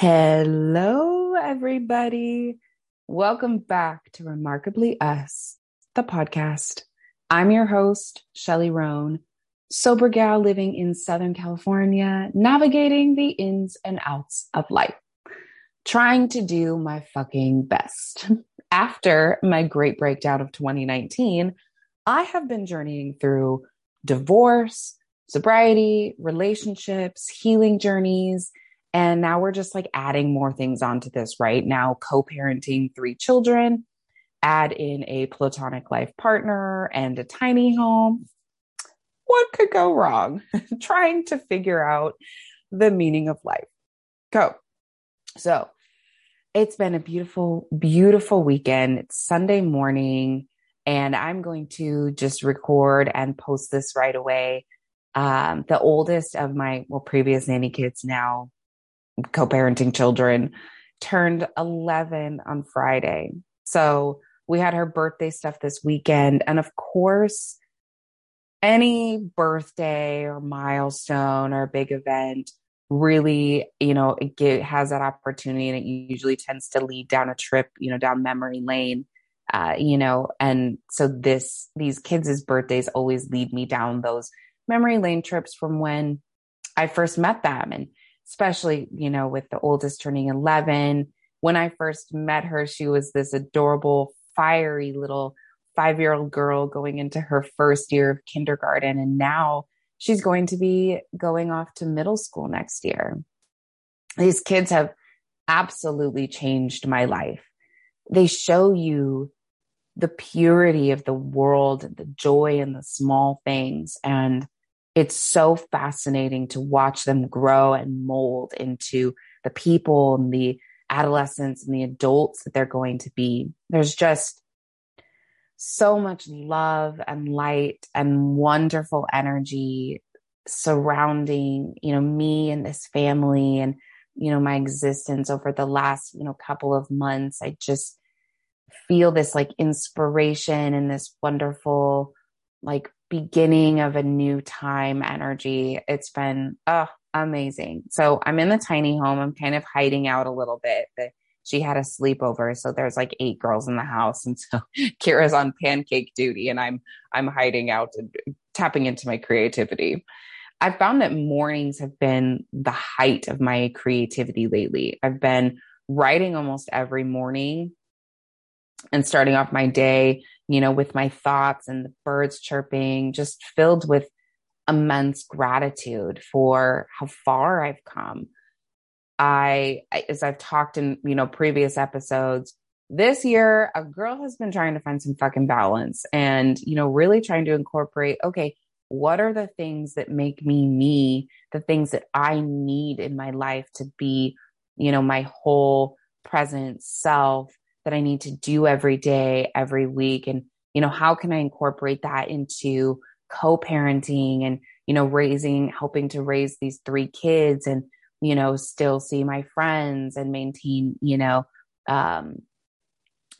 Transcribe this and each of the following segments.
Hello, everybody. Welcome back to Remarkably Us, the podcast. I'm your host, Shelly Roan, sober gal living in Southern California, navigating the ins and outs of life, trying to do my fucking best. After my great breakdown of 2019, I have been journeying through divorce, sobriety, relationships, healing journeys, and now we're just like adding more things onto this, right? Now, co parenting three children, add in a platonic life partner and a tiny home. What could go wrong? Trying to figure out the meaning of life. Go. So it's been a beautiful, beautiful weekend. It's Sunday morning, and I'm going to just record and post this right away. Um, the oldest of my well previous nanny kids now co-parenting children turned 11 on Friday. So we had her birthday stuff this weekend. And of course, any birthday or milestone or big event really, you know, it get, has that opportunity and it usually tends to lead down a trip, you know, down memory lane. Uh, you know, and so this, these kids' birthdays always lead me down those memory lane trips from when I first met them. And especially, you know, with the oldest turning 11. When I first met her, she was this adorable, fiery little five year old girl going into her first year of kindergarten. And now she's going to be going off to middle school next year. These kids have absolutely changed my life. They show you the purity of the world, the joy in the small things. And it's so fascinating to watch them grow and mold into the people and the adolescents and the adults that they're going to be. There's just so much love and light and wonderful energy surrounding, you know, me and this family and, you know, my existence over the last, you know, couple of months. I just feel this like inspiration and this wonderful, like beginning of a new time energy. It's been oh, amazing. So I'm in the tiny home. I'm kind of hiding out a little bit. But she had a sleepover, so there's like eight girls in the house, and so Kira's on pancake duty, and I'm I'm hiding out and tapping into my creativity. I've found that mornings have been the height of my creativity lately. I've been writing almost every morning and starting off my day you know, with my thoughts and the birds chirping, just filled with immense gratitude for how far I've come. I, as I've talked in, you know, previous episodes, this year, a girl has been trying to find some fucking balance and, you know, really trying to incorporate, okay, what are the things that make me me, the things that I need in my life to be, you know, my whole present self that I need to do every day, every week. And, you know, how can I incorporate that into co-parenting and, you know, raising, helping to raise these three kids and, you know, still see my friends and maintain, you know, um,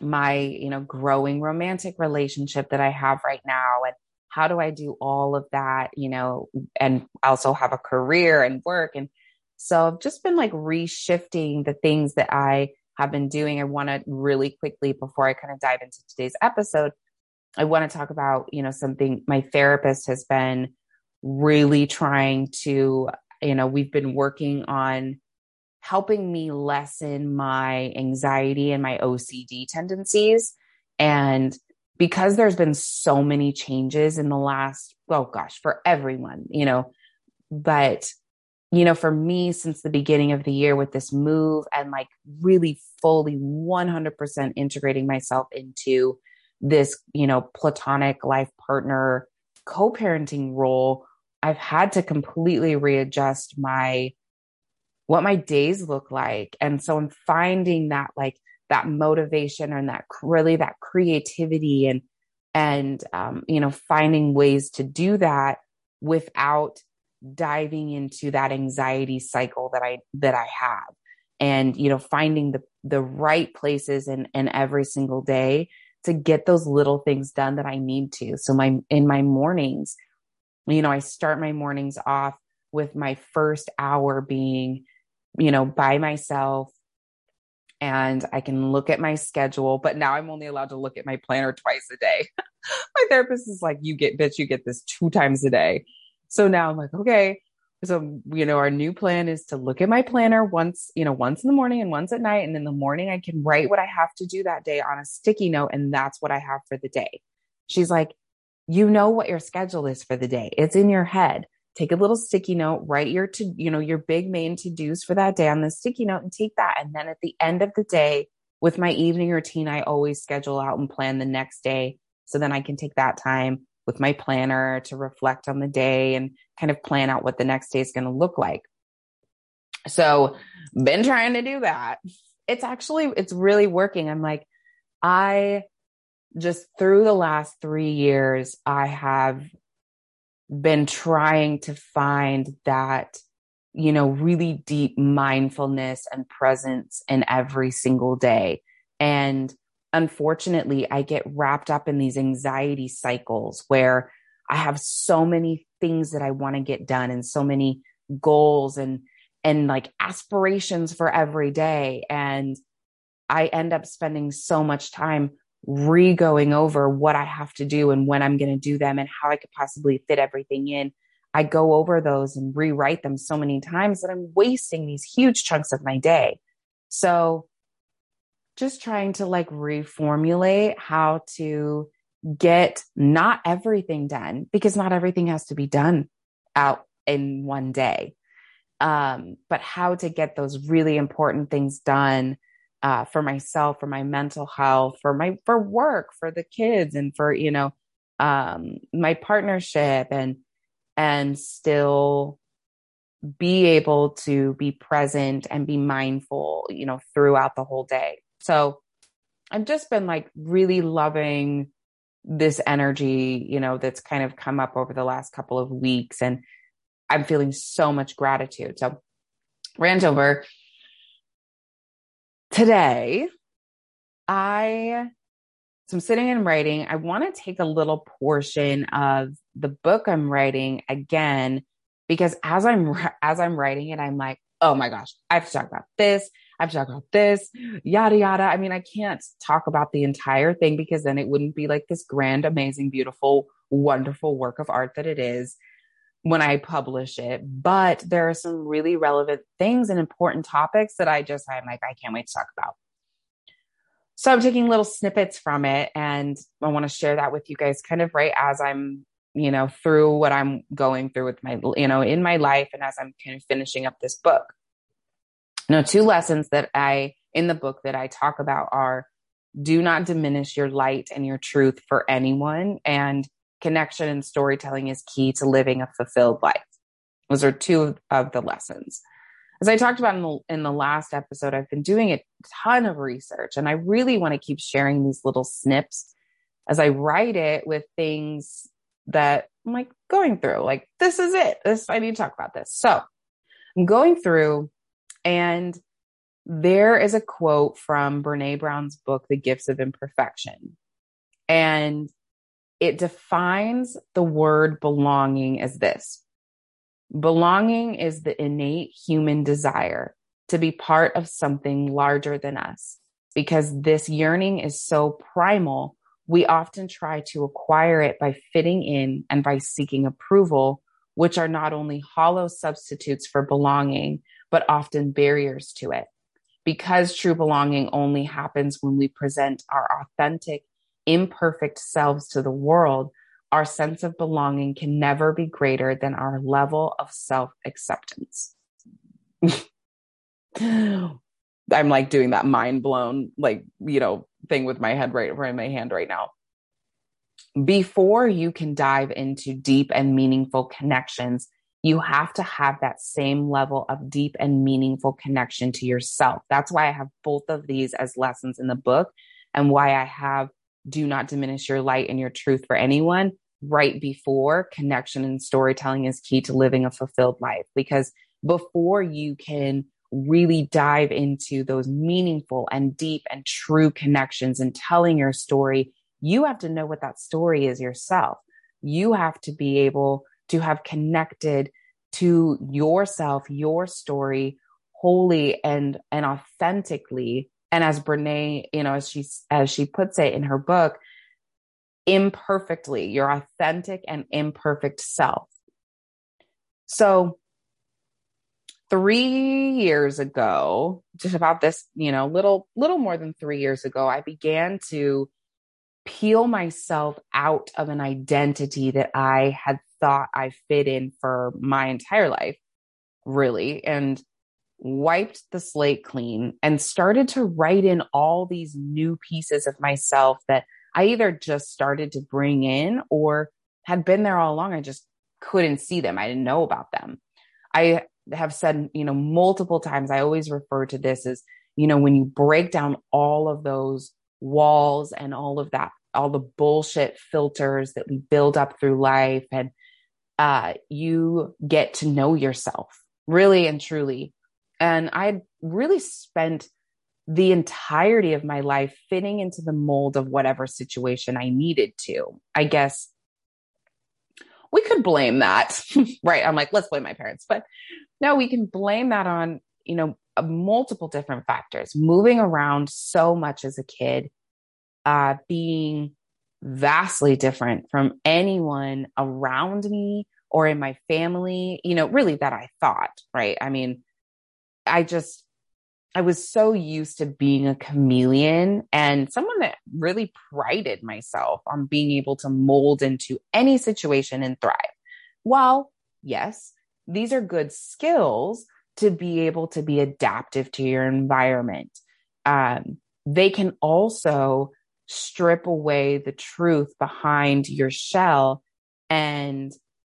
my, you know, growing romantic relationship that I have right now. And how do I do all of that, you know, and also have a career and work. And so I've just been like reshifting the things that I have been doing. I want to really quickly, before I kind of dive into today's episode, I want to talk about, you know, something my therapist has been really trying to, you know, we've been working on helping me lessen my anxiety and my OCD tendencies. And because there's been so many changes in the last, oh gosh, for everyone, you know, but you know, for me, since the beginning of the year with this move and like really fully 100% integrating myself into this, you know, platonic life partner co parenting role, I've had to completely readjust my, what my days look like. And so I'm finding that like that motivation and that really that creativity and, and, um, you know, finding ways to do that without diving into that anxiety cycle that I that I have and you know finding the the right places in in every single day to get those little things done that I need to so my in my mornings you know I start my mornings off with my first hour being you know, by myself and I can look at my schedule, but now I'm only allowed to look at my planner twice a day. my therapist is like, you get, bitch, you get this two times a day. So now I'm like, okay. So, you know, our new plan is to look at my planner once, you know, once in the morning and once at night. And in the morning, I can write what I have to do that day on a sticky note. And that's what I have for the day. She's like, you know what your schedule is for the day. It's in your head take a little sticky note, write your to, you know, your big main to-dos for that day on the sticky note and take that. And then at the end of the day, with my evening routine, I always schedule out and plan the next day. So then I can take that time with my planner to reflect on the day and kind of plan out what the next day is going to look like. So been trying to do that. It's actually, it's really working. I'm like, I just through the last three years, I have been trying to find that, you know, really deep mindfulness and presence in every single day. And unfortunately, I get wrapped up in these anxiety cycles where I have so many things that I want to get done and so many goals and and like aspirations for every day and I end up spending so much time re going over what I have to do and when I'm going to do them and how I could possibly fit everything in. I go over those and rewrite them so many times that I'm wasting these huge chunks of my day. So just trying to like reformulate how to get not everything done because not everything has to be done out in one day. Um, but how to get those really important things done uh, for myself, for my mental health, for my for work, for the kids, and for you know um, my partnership, and and still be able to be present and be mindful, you know, throughout the whole day. So I've just been like really loving this energy, you know, that's kind of come up over the last couple of weeks. And I'm feeling so much gratitude. So rant over today, I so I'm sitting and writing. I want to take a little portion of the book I'm writing again because as I'm as I'm writing it, I'm like, oh my gosh, I have to talk about this. I have to talk about this, yada yada. I mean, I can't talk about the entire thing because then it wouldn't be like this grand, amazing, beautiful, wonderful work of art that it is when I publish it. But there are some really relevant things and important topics that I just, I'm like, I can't wait to talk about. So I'm taking little snippets from it and I want to share that with you guys kind of right as I'm, you know, through what I'm going through with my, you know, in my life and as I'm kind of finishing up this book. Now, two lessons that I, in the book that I talk about are do not diminish your light and your truth for anyone. And connection and storytelling is key to living a fulfilled life. Those are two of the lessons. As I talked about in the, in the last episode, I've been doing a ton of research and I really want to keep sharing these little snips as I write it with things that I'm like going through. Like, this is it. This, I need to talk about this. So I'm going through and there is a quote from Brene Brown's book, The Gifts of Imperfection. And it defines the word belonging as this belonging is the innate human desire to be part of something larger than us. Because this yearning is so primal, we often try to acquire it by fitting in and by seeking approval, which are not only hollow substitutes for belonging, but often barriers to it. Because true belonging only happens when we present our authentic imperfect selves to the world, our sense of belonging can never be greater than our level of self acceptance. I'm like doing that mind blown, like, you know, thing with my head right, in my hand right now. Before you can dive into deep and meaningful connections, you have to have that same level of deep and meaningful connection to yourself. That's why I have both of these as lessons in the book and why I have do not diminish your light and your truth for anyone right before connection and storytelling is key to living a fulfilled life because before you can really dive into those meaningful and deep and true connections and telling your story, you have to know what that story is yourself. You have to be able to have connected to yourself, your story wholly and and authentically and as Brene, you know, as she as she puts it in her book, imperfectly, your authentic and imperfect self. So three years ago, just about this, you know, little, little more than three years ago, I began to peel myself out of an identity that I had thought I fit in for my entire life, really, and wiped the slate clean and started to write in all these new pieces of myself that I either just started to bring in or had been there all along. I just couldn't see them. I didn't know about them. I have said, you know, multiple times, I always refer to this as, you know, when you break down all of those walls and all of that, all the bullshit filters that we build up through life and uh, you get to know yourself really and truly. And I really spent the entirety of my life fitting into the mold of whatever situation I needed to. I guess we could blame that, right? I'm like, let's blame my parents. But no, we can blame that on, you know, multiple different factors. Moving around so much as a kid, uh, being vastly different from anyone around me or in my family, you know, really that I thought, right? I mean, I just, I was so used to being a chameleon and someone that really prided myself on being able to mold into any situation and thrive. Well, yes, these are good skills to be able to be adaptive to your environment. Um, they can also strip away the truth behind your shell and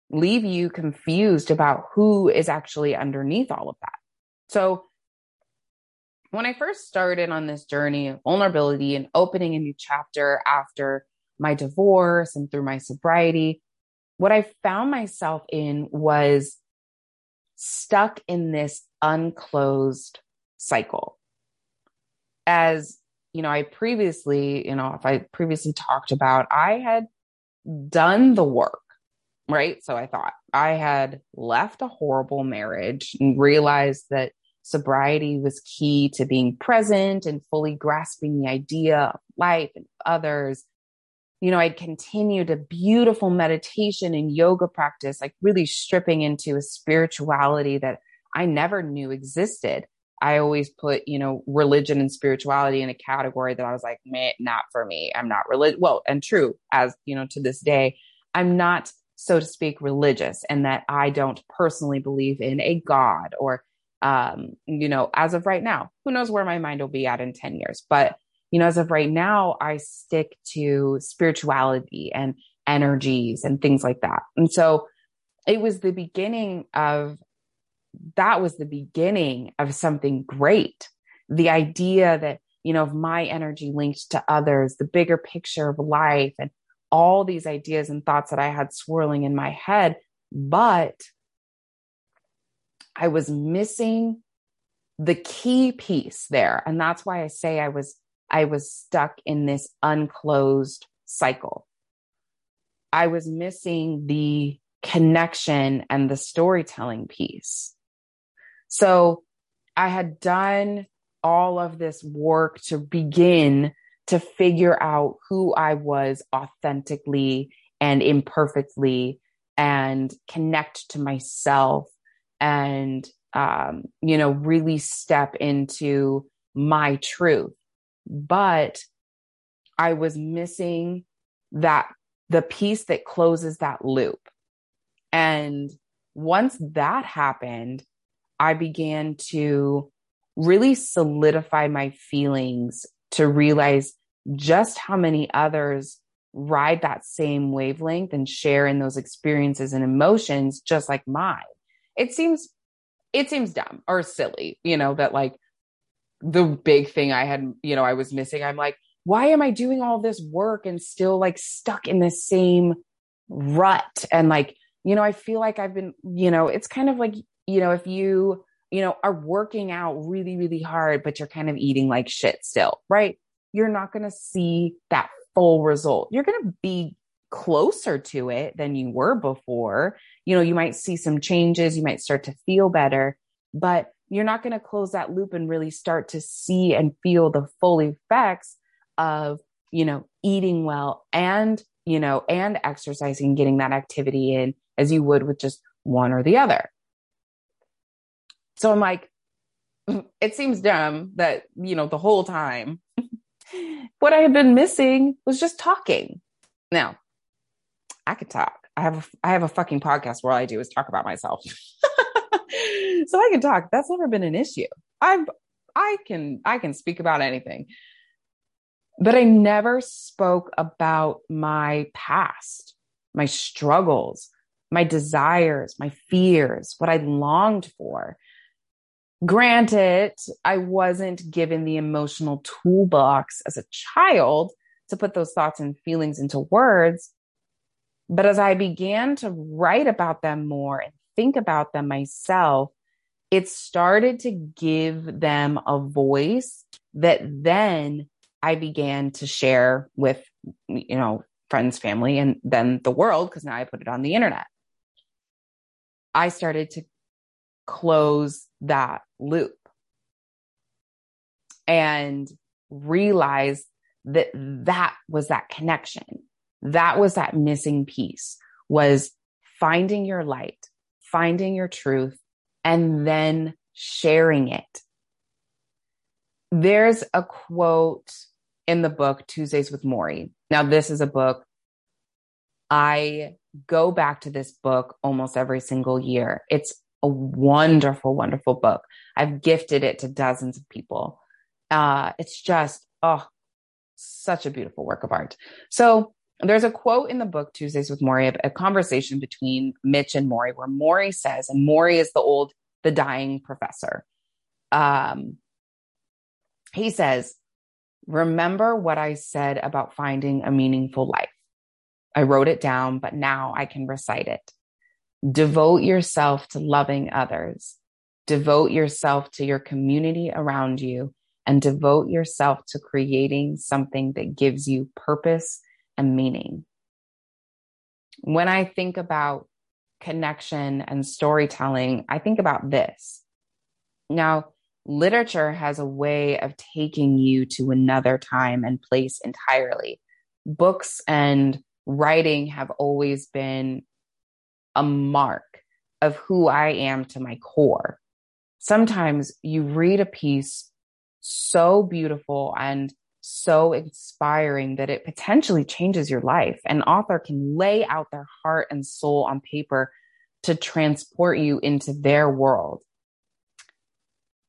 leave you confused about who is actually underneath all of that. So when I first started on this journey of vulnerability and opening a new chapter after my divorce and through my sobriety, what I found myself in was stuck in this unclosed cycle. As you know, I previously, you know, if I previously talked about, I had done the work, right? So I thought I had left a horrible marriage and realized that sobriety was key to being present and fully grasping the idea of life and others. You know, I'd continued a beautiful meditation and yoga practice, like really stripping into a spirituality that I never knew existed. I always put, you know, religion and spirituality in a category that I was like, man, not for me. I'm not religious. Well, and true, as you know, to this day, I'm not, so to speak, religious, and that I don't personally believe in a God or um, you know, as of right now, who knows where my mind will be at in 10 years. But, you know, as of right now, I stick to spirituality and energies and things like that. And so it was the beginning of that was the beginning of something great. The idea that, you know, of my energy linked to others, the bigger picture of life and all these ideas and thoughts that I had swirling in my head. But I was missing the key piece there. And that's why I say I was, I was stuck in this unclosed cycle. I was missing the connection and the storytelling piece. So I had done all of this work to begin to figure out who I was authentically and imperfectly and connect to myself and um, you know really step into my truth. But i was missing that the piece that closes that loop. And once that happened i began to really solidify my feelings to realize just how many others ride that same wavelength and share in those experiences and emotions just like mine it seems it seems dumb or silly, you know, that like the big thing I had, you know, I was missing. I'm like, why am I doing all this work and still like stuck in the same rut? And like, you know, I feel like I've been, you know, it's kind of like, you know, if you, you know, are working out really, really hard, but you're kind of eating like shit still, right? You're not going to see that full result. You're going to be closer to it than you were before. You know, you might see some changes, you might start to feel better, but you're not going to close that loop and really start to see and feel the full effects of, you know, eating well and, you know, and exercising, getting that activity in as you would with just one or the other. So I'm like, it seems dumb that, you know, the whole time what I had been missing was just talking. Now, I could talk. I have a, I have a fucking podcast where all I do is talk about myself. so I can talk. That's never been an issue. I've I can I can speak about anything. But I never spoke about my past, my struggles, my desires, my fears, what I longed for. Granted, I wasn't given the emotional toolbox as a child to put those thoughts and feelings into words. But as I began to write about them more and think about them myself, it started to give them a voice that then I began to share with, you know, friends, family, and then the world, because now I put it on the internet. I started to close that loop and realize that that was that connection. That was that missing piece was finding your light, finding your truth, and then sharing it. There's a quote in the book Tuesdays with Morrie. Now, this is a book I go back to this book almost every single year. It's a wonderful, wonderful book. I've gifted it to dozens of people. Uh, it's just, oh, such a beautiful work of art. So there's a quote in the book, Tuesdays with Morrie, a conversation between Mitch and Morrie, where Morrie says, and Morrie is the old, the dying professor. Um, he says, Remember what I said about finding a meaningful life. I wrote it down, but now I can recite it. Devote yourself to loving others. Devote yourself to your community around you and devote yourself to creating something that gives you purpose and meaning. When I think about connection and storytelling, I think about this. Now, literature has a way of taking you to another time and place entirely. Books and writing have always been a mark of who I am to my core. Sometimes you read a piece so beautiful and so inspiring that it potentially changes your life. An author can lay out their heart and soul on paper to transport you into their world.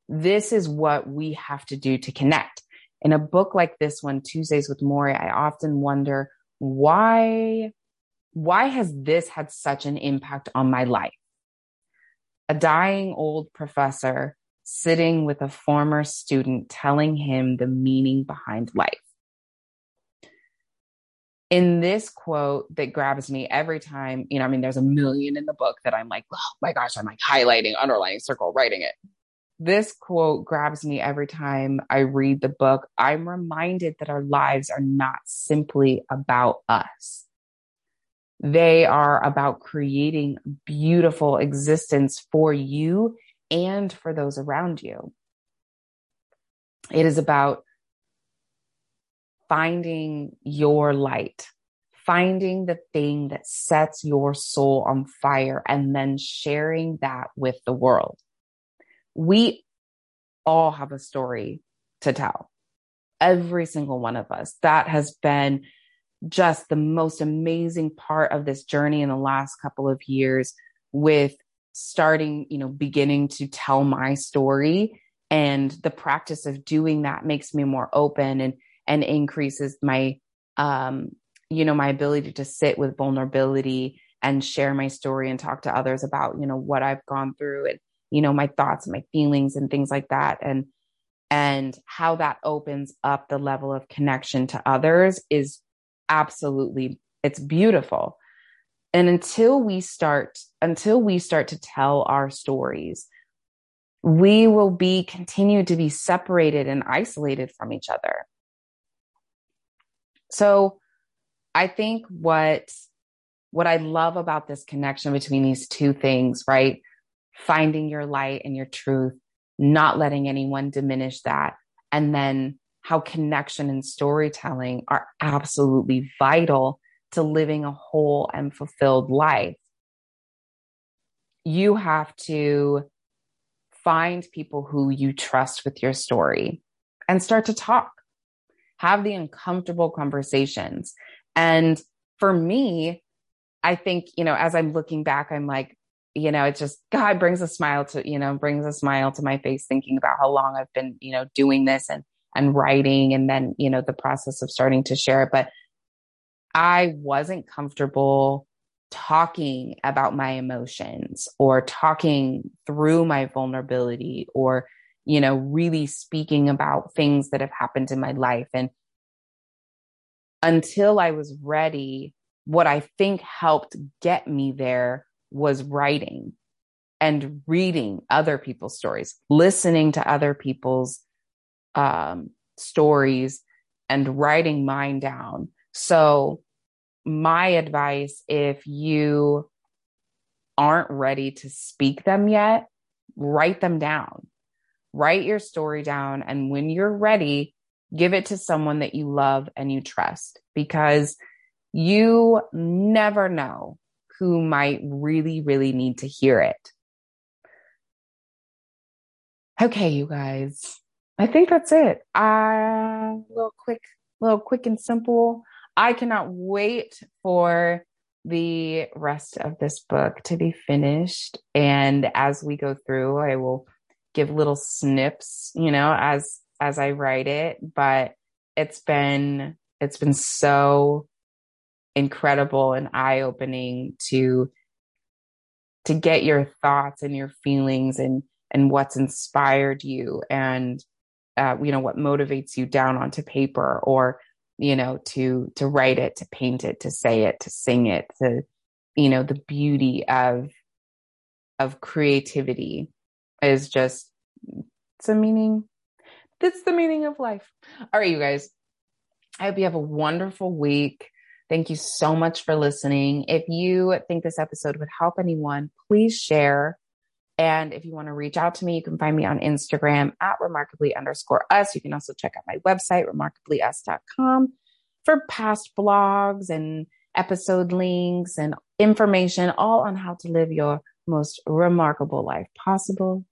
This is what we have to do to connect. In a book like this one, Tuesdays with Morrie, I often wonder why why has this had such an impact on my life? A dying old professor sitting with a former student telling him the meaning behind life. In this quote that grabs me every time, you know, I mean, there's a million in the book that I'm like, oh my gosh, I'm like highlighting, underlining, circle, writing it. This quote grabs me every time I read the book. I'm reminded that our lives are not simply about us they are about creating beautiful existence for you and for those around you. It is about finding your light, finding the thing that sets your soul on fire, and then sharing that with the world. We all have a story to tell. Every single one of us. That has been just the most amazing part of this journey in the last couple of years with starting, you know, beginning to tell my story. And the practice of doing that makes me more open and and increases my um you know my ability to sit with vulnerability and share my story and talk to others about you know what I've gone through and you know my thoughts and my feelings and things like that. And and how that opens up the level of connection to others is absolutely it's beautiful and until we start until we start to tell our stories we will be continue to be separated and isolated from each other so i think what what i love about this connection between these two things right finding your light and your truth not letting anyone diminish that. And then how connection and storytelling are absolutely vital to living a whole and fulfilled life. You have to find people who you trust with your story and start to talk. Have the uncomfortable conversations. And for me, I think, you know, as I'm looking back, I'm like, you know, it just, God brings a smile to, you know, brings a smile to my face thinking about how long I've been, you know, doing this and, and writing and then, you know, the process of starting to share it. But I wasn't comfortable talking about my emotions or talking through my vulnerability or, you know, really speaking about things that have happened in my life. And until I was ready, what I think helped get me there was writing and reading other people's stories, listening to other people's um, stories and writing mine down. So, my advice if you aren't ready to speak them yet, write them down. Write your story down. And when you're ready, give it to someone that you love and you trust because you never know who might really, really need to hear it. Okay, you guys. I think that's it. A uh, little quick, little quick and simple. I cannot wait for the rest of this book to be finished. And as we go through, I will give little snips, you know, as as I write it. But it's been it's been so incredible and eye opening to to get your thoughts and your feelings and and what's inspired you and uh, you know what motivates you down onto paper or you know to to write it to paint it to say it to sing it to you know the beauty of of creativity is just it's a meaning that's the meaning of life all right you guys i hope you have a wonderful week Thank you so much for listening. If you think this episode would help anyone, please share. And if you want to reach out to me, you can find me on Instagram at remarkably underscore us. You can also check out my website, remarkablyus.com, for past blogs and episode links and information, all on how to live your most remarkable life possible.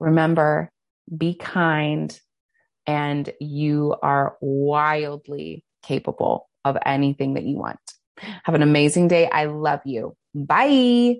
Remember, be kind, and you are wildly capable of anything that you want. Have an amazing day. I love you. Bye.